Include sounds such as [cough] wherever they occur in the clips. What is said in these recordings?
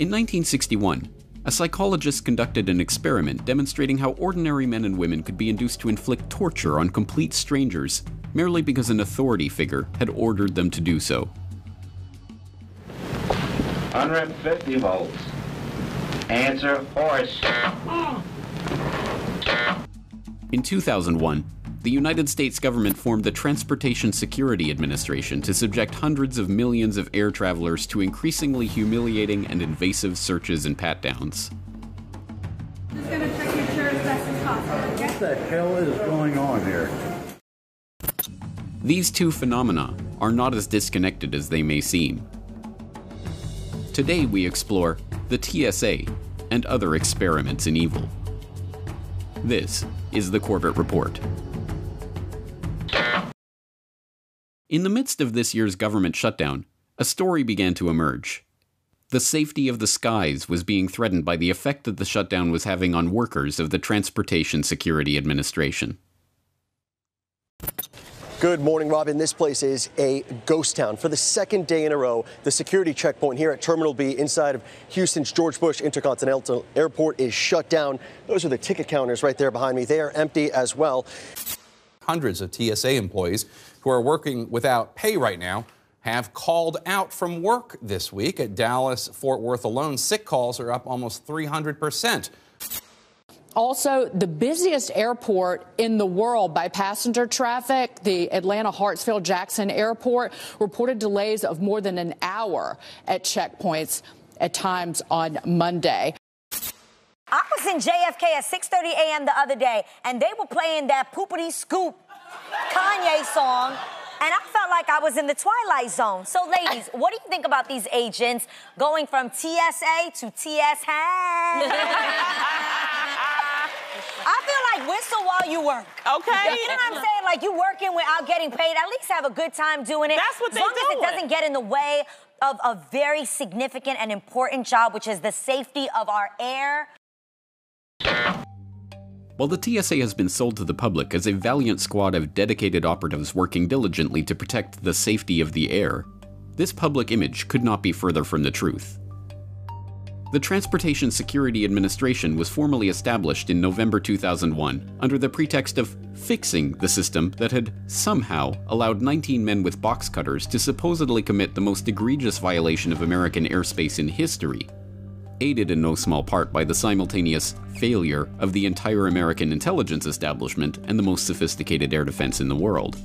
In 1961, a psychologist conducted an experiment demonstrating how ordinary men and women could be induced to inflict torture on complete strangers merely because an authority figure had ordered them to do so. 150 volts. Answer horse. In 2001, the United States government formed the Transportation Security Administration to subject hundreds of millions of air travelers to increasingly humiliating and invasive searches and pat downs. Just gonna check your chair as best as possible, okay? What the hell is going on here? These two phenomena are not as disconnected as they may seem. Today we explore the TSA and other experiments in evil. This is the Corbett Report. In the midst of this year's government shutdown, a story began to emerge. The safety of the skies was being threatened by the effect that the shutdown was having on workers of the Transportation Security Administration. Good morning, Robin. This place is a ghost town. For the second day in a row, the security checkpoint here at Terminal B inside of Houston's George Bush Intercontinental Airport is shut down. Those are the ticket counters right there behind me. They are empty as well. Hundreds of TSA employees who are working without pay right now have called out from work this week. At Dallas, Fort Worth alone, sick calls are up almost 300 percent. Also, the busiest airport in the world by passenger traffic, the Atlanta Hartsfield Jackson Airport, reported delays of more than an hour at checkpoints at times on Monday. I was in JFK at 6:30 a.m. the other day, and they were playing that poopity scoop Kanye song. And I felt like I was in the Twilight Zone. So, ladies, [laughs] what do you think about these agents going from TSA to TS [laughs] I feel like whistle while you work. Okay. You know what I'm saying? Like you working without getting paid. At least have a good time doing it. That's what they do. as long as it doesn't get in the way of a very significant and important job, which is the safety of our air. While the TSA has been sold to the public as a valiant squad of dedicated operatives working diligently to protect the safety of the air, this public image could not be further from the truth. The Transportation Security Administration was formally established in November 2001 under the pretext of fixing the system that had somehow allowed 19 men with box cutters to supposedly commit the most egregious violation of American airspace in history, aided in no small part by the simultaneous failure of the entire American intelligence establishment and the most sophisticated air defense in the world.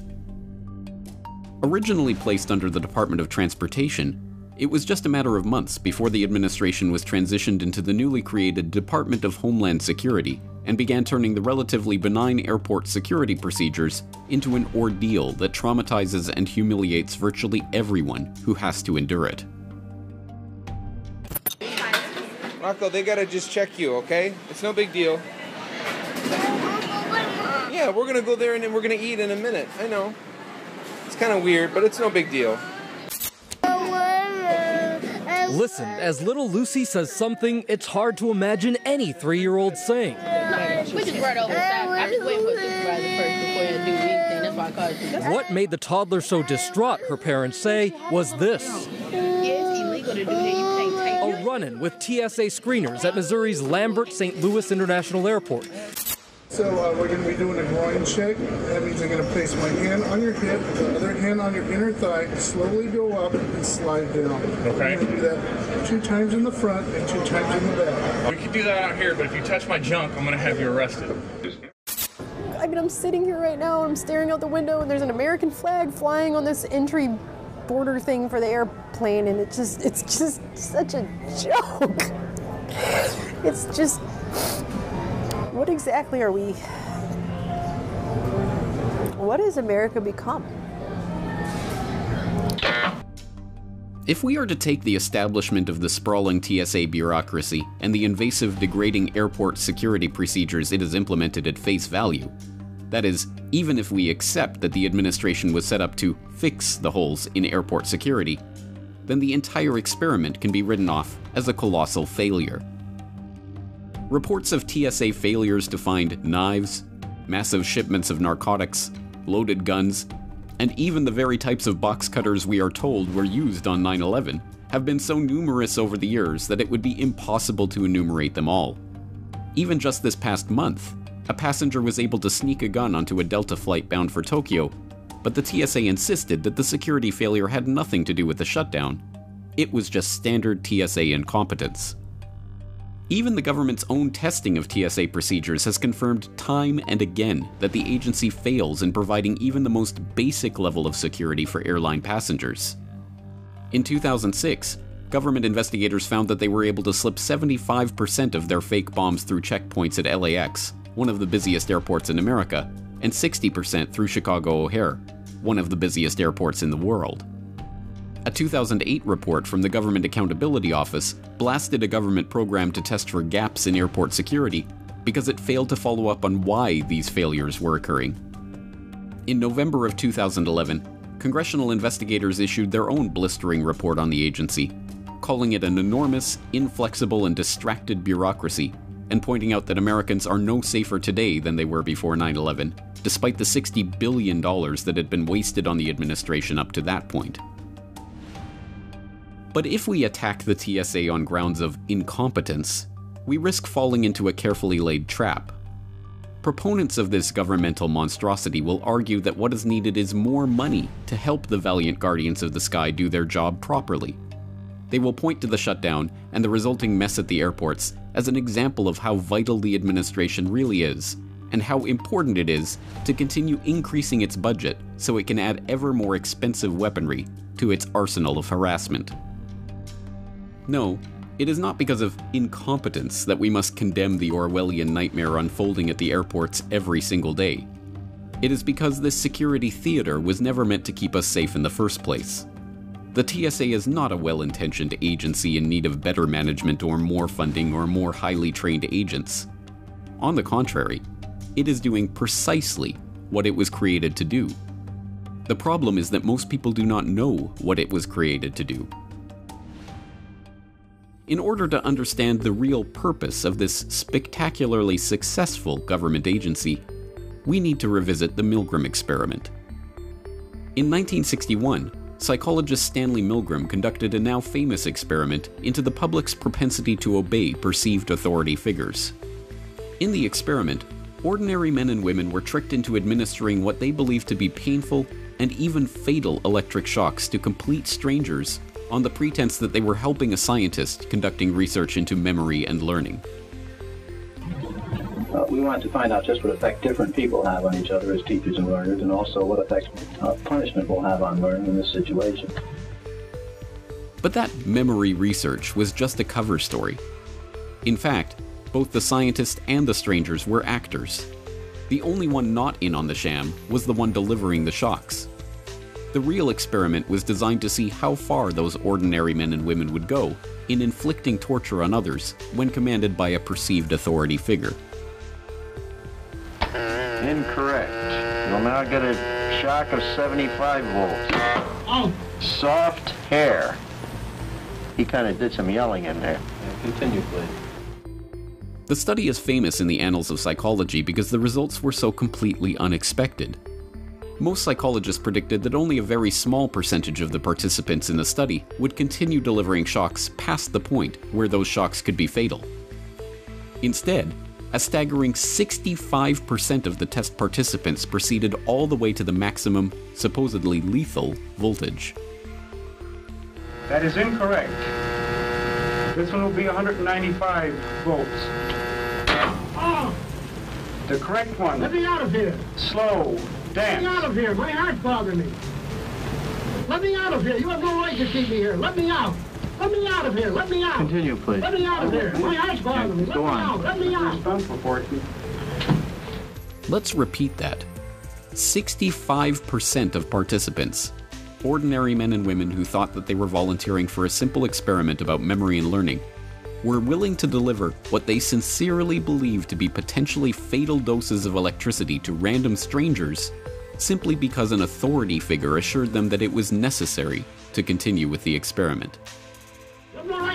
Originally placed under the Department of Transportation, it was just a matter of months before the administration was transitioned into the newly created Department of Homeland Security and began turning the relatively benign airport security procedures into an ordeal that traumatizes and humiliates virtually everyone who has to endure it. Marco, they gotta just check you, okay? It's no big deal. Yeah, we're gonna go there and then we're gonna eat in a minute. I know. It's kind of weird, but it's no big deal. Listen, as little Lucy says something, it's hard to imagine any three year old saying. We just brought over staff. I'm just waiting for a supervisor first before I do anything. That's why I called you. What made the toddler so distraught, her parents say, was this Yeah, it's illegal to do that. You can't take a run in with TSA screeners at Missouri's Lambert St. Louis International Airport. So uh, we're going to be doing a groin check. That means I'm going to place my hand on your hip, the other hand on your inner thigh, slowly go up and slide down. Okay. I'm do that two times in the front and two times in the back. We can do that out here, but if you touch my junk, I'm gonna have you arrested. I mean, I'm sitting here right now, and I'm staring out the window, and there's an American flag flying on this entry border thing for the airplane, and it's just, it's just such a joke. It's just, what exactly are we, what has America become? If we are to take the establishment of the sprawling TSA bureaucracy and the invasive, degrading airport security procedures it has implemented at face value, that is, even if we accept that the administration was set up to fix the holes in airport security, then the entire experiment can be written off as a colossal failure. Reports of TSA failures to find knives, massive shipments of narcotics, loaded guns, and even the very types of box cutters we are told were used on 9 11 have been so numerous over the years that it would be impossible to enumerate them all. Even just this past month, a passenger was able to sneak a gun onto a Delta flight bound for Tokyo, but the TSA insisted that the security failure had nothing to do with the shutdown. It was just standard TSA incompetence. Even the government's own testing of TSA procedures has confirmed time and again that the agency fails in providing even the most basic level of security for airline passengers. In 2006, government investigators found that they were able to slip 75% of their fake bombs through checkpoints at LAX, one of the busiest airports in America, and 60% through Chicago O'Hare, one of the busiest airports in the world. A 2008 report from the Government Accountability Office blasted a government program to test for gaps in airport security because it failed to follow up on why these failures were occurring. In November of 2011, congressional investigators issued their own blistering report on the agency, calling it an enormous, inflexible, and distracted bureaucracy, and pointing out that Americans are no safer today than they were before 9 11, despite the $60 billion that had been wasted on the administration up to that point. But if we attack the TSA on grounds of incompetence, we risk falling into a carefully laid trap. Proponents of this governmental monstrosity will argue that what is needed is more money to help the valiant guardians of the sky do their job properly. They will point to the shutdown and the resulting mess at the airports as an example of how vital the administration really is, and how important it is to continue increasing its budget so it can add ever more expensive weaponry to its arsenal of harassment. No, it is not because of incompetence that we must condemn the Orwellian nightmare unfolding at the airports every single day. It is because this security theater was never meant to keep us safe in the first place. The TSA is not a well intentioned agency in need of better management or more funding or more highly trained agents. On the contrary, it is doing precisely what it was created to do. The problem is that most people do not know what it was created to do. In order to understand the real purpose of this spectacularly successful government agency, we need to revisit the Milgram experiment. In 1961, psychologist Stanley Milgram conducted a now famous experiment into the public's propensity to obey perceived authority figures. In the experiment, ordinary men and women were tricked into administering what they believed to be painful and even fatal electric shocks to complete strangers on the pretense that they were helping a scientist conducting research into memory and learning. Uh, we wanted to find out just what effect different people have on each other as teachers and learners, and also what effect uh, punishment will have on learning in this situation. But that memory research was just a cover story. In fact, both the scientist and the strangers were actors. The only one not in on the sham was the one delivering the shocks. The real experiment was designed to see how far those ordinary men and women would go in inflicting torture on others when commanded by a perceived authority figure. Incorrect. You'll now get a shock of 75 volts. Oh. Soft hair. He kind of did some yelling in there. Continue, please. The study is famous in the annals of psychology because the results were so completely unexpected. Most psychologists predicted that only a very small percentage of the participants in the study would continue delivering shocks past the point where those shocks could be fatal. Instead, a staggering 65% of the test participants proceeded all the way to the maximum, supposedly lethal, voltage. That is incorrect. This one will be 195 volts. Oh, The correct one. let me out of here. Slow. Damn. Let me out of here. My heart's bothering me. Let me out of here. You have no right to keep me here. Let me out. Let me out of here. Let me out. Continue, please. Let me out of here. My heart's bothering me. Let Go me on. out. Let me out. Let's repeat that 65% of participants, ordinary men and women who thought that they were volunteering for a simple experiment about memory and learning, were willing to deliver what they sincerely believed to be potentially fatal doses of electricity to random strangers simply because an authority figure assured them that it was necessary to continue with the experiment.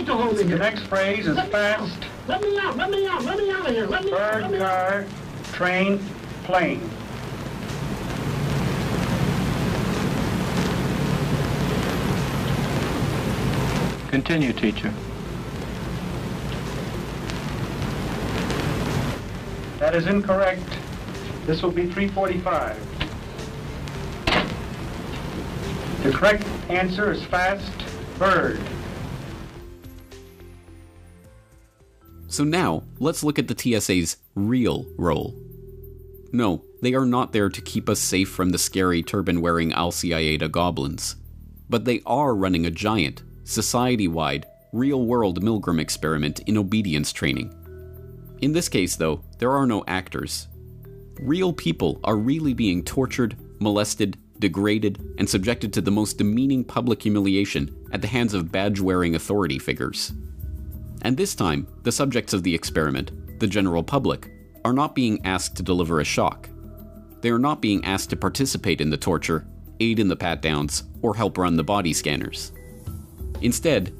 You right to hold me The next phrase is Let me fast. Let me out. Let me out. Let me out of here. Let me out. Let Bird, me out. car, train, plane. Continue, teacher. That is incorrect. This will be 345. The correct answer is fast bird. So now, let's look at the TSA's real role. No, they are not there to keep us safe from the scary turban wearing Al Alciaeda goblins. But they are running a giant, society wide, real world Milgram experiment in obedience training. In this case, though, there are no actors. Real people are really being tortured, molested, degraded, and subjected to the most demeaning public humiliation at the hands of badge wearing authority figures. And this time, the subjects of the experiment, the general public, are not being asked to deliver a shock. They are not being asked to participate in the torture, aid in the pat downs, or help run the body scanners. Instead,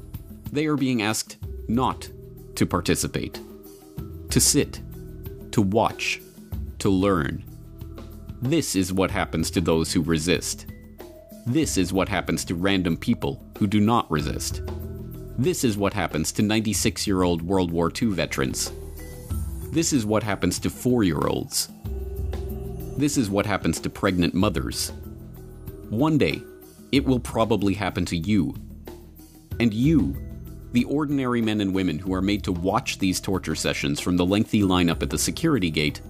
they are being asked not to participate, to sit, to watch, to learn. This is what happens to those who resist. This is what happens to random people who do not resist. This is what happens to 96 year old World War II veterans. This is what happens to four year olds. This is what happens to pregnant mothers. One day, it will probably happen to you. And you, the ordinary men and women who are made to watch these torture sessions from the lengthy lineup at the security gate,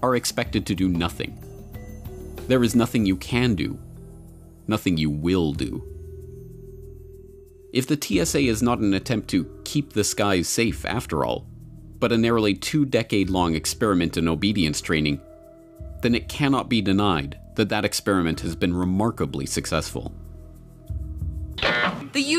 are expected to do nothing. There is nothing you can do, nothing you will do. If the TSA is not an attempt to keep the skies safe after all, but a nearly two decade long experiment in obedience training, then it cannot be denied that that experiment has been remarkably successful.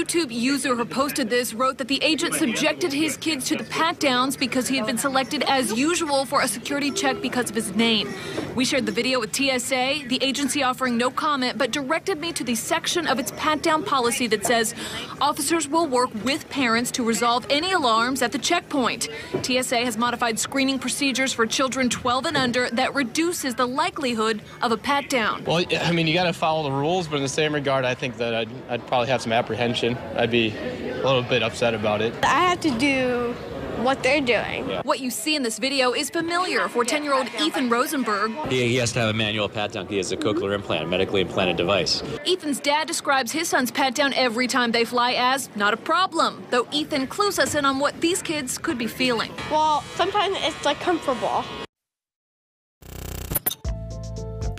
YouTube user who posted this wrote that the agent subjected his kids to the pat downs because he had been selected as usual for a security check because of his name. We shared the video with TSA, the agency offering no comment, but directed me to the section of its pat down policy that says officers will work with parents to resolve any alarms at the checkpoint. TSA has modified screening procedures for children 12 and under that reduces the likelihood of a pat down. Well, I mean, you got to follow the rules, but in the same regard, I think that I'd, I'd probably have some apprehension. I'd be a little bit upset about it. I have to do what they're doing. What you see in this video is familiar for 10 year old Ethan Rosenberg. He, he has to have a manual pat down. He has a cochlear implant, medically implanted device. Ethan's dad describes his son's pat down every time they fly as not a problem, though Ethan clues us in on what these kids could be feeling. Well, sometimes it's like comfortable.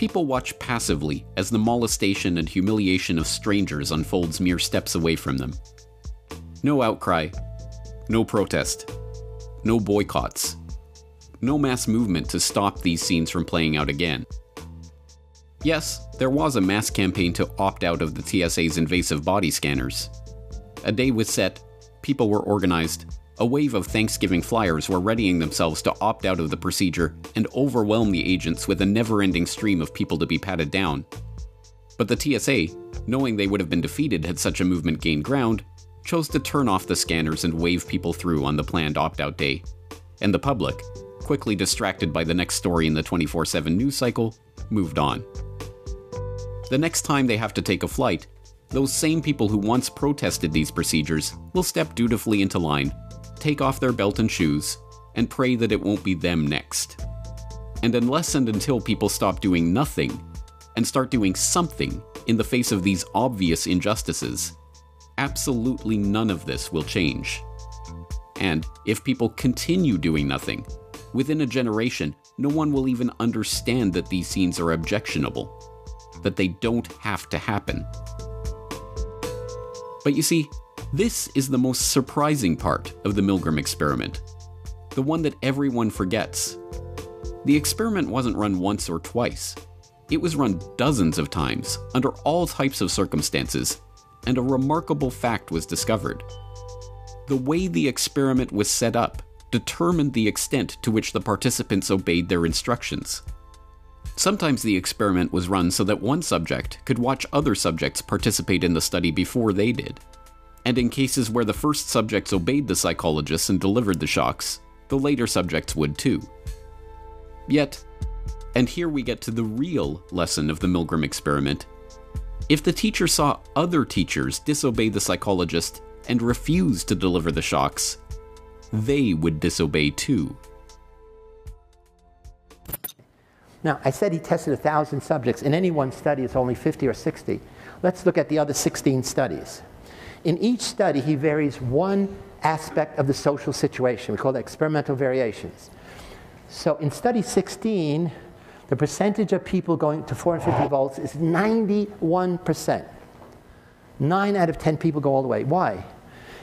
People watch passively as the molestation and humiliation of strangers unfolds mere steps away from them. No outcry, no protest, no boycotts, no mass movement to stop these scenes from playing out again. Yes, there was a mass campaign to opt out of the TSA's invasive body scanners. A day was set, people were organized, a wave of Thanksgiving flyers were readying themselves to opt out of the procedure and overwhelm the agents with a never ending stream of people to be patted down. But the TSA, knowing they would have been defeated had such a movement gained ground, chose to turn off the scanners and wave people through on the planned opt out day. And the public, quickly distracted by the next story in the 24 7 news cycle, moved on. The next time they have to take a flight, those same people who once protested these procedures will step dutifully into line, take off their belt and shoes, and pray that it won't be them next. And unless and until people stop doing nothing and start doing something in the face of these obvious injustices, absolutely none of this will change. And if people continue doing nothing, within a generation, no one will even understand that these scenes are objectionable, that they don't have to happen. But you see, this is the most surprising part of the Milgram experiment, the one that everyone forgets. The experiment wasn't run once or twice, it was run dozens of times, under all types of circumstances, and a remarkable fact was discovered. The way the experiment was set up determined the extent to which the participants obeyed their instructions. Sometimes the experiment was run so that one subject could watch other subjects participate in the study before they did. And in cases where the first subjects obeyed the psychologists and delivered the shocks, the later subjects would too. Yet, and here we get to the real lesson of the Milgram experiment, if the teacher saw other teachers disobey the psychologist and refuse to deliver the shocks, they would disobey too. Now, I said he tested 1,000 subjects. In any one study, it's only 50 or 60. Let's look at the other 16 studies. In each study, he varies one aspect of the social situation. We call that experimental variations. So in study 16, the percentage of people going to 450 volts is 91%. Nine out of 10 people go all the way. Why?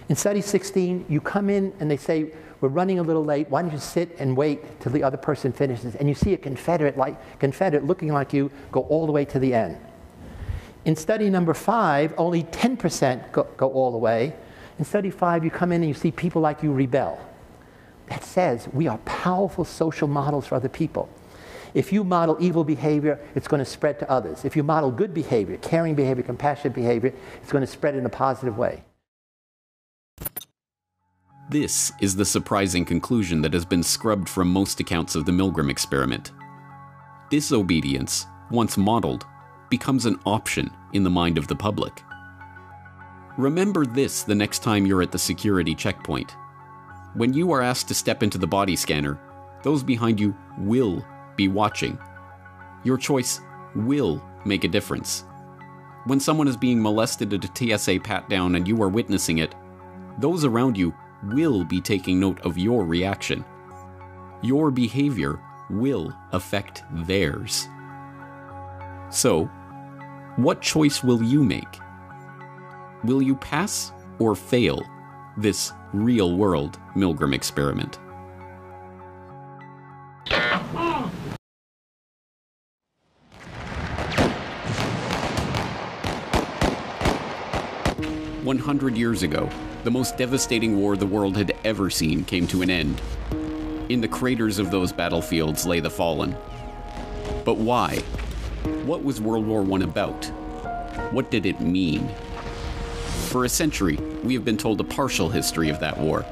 In study 16, you come in and they say, we're running a little late. Why don't you sit and wait till the other person finishes? And you see a Confederate, like, Confederate looking like you go all the way to the end. In study number five, only 10% go, go all the way. In study five, you come in and you see people like you rebel. That says we are powerful social models for other people. If you model evil behavior, it's going to spread to others. If you model good behavior, caring behavior, compassionate behavior, it's going to spread in a positive way. This is the surprising conclusion that has been scrubbed from most accounts of the Milgram experiment. Disobedience, once modeled, becomes an option in the mind of the public. Remember this the next time you're at the security checkpoint. When you are asked to step into the body scanner, those behind you will be watching. Your choice will make a difference. When someone is being molested at a TSA pat down and you are witnessing it, those around you will be taking note of your reaction. Your behavior will affect theirs. So, what choice will you make? Will you pass or fail this real world Milgram experiment? One hundred years ago, the most devastating war the world had ever seen came to an end. In the craters of those battlefields lay the fallen. But why? What was World War I about? What did it mean? For a century, we have been told a partial history of that war.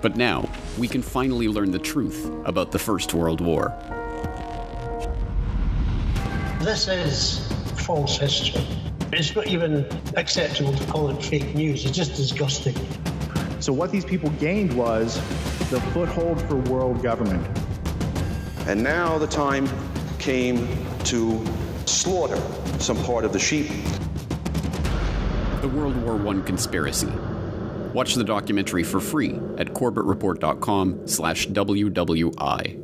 But now, we can finally learn the truth about the First World War. This is false history. It's not even acceptable to call it fake news. It's just disgusting. So, what these people gained was the foothold for world government. And now the time came to slaughter some part of the sheep. The World War I conspiracy. Watch the documentary for free at corbettreport.com slash WWI.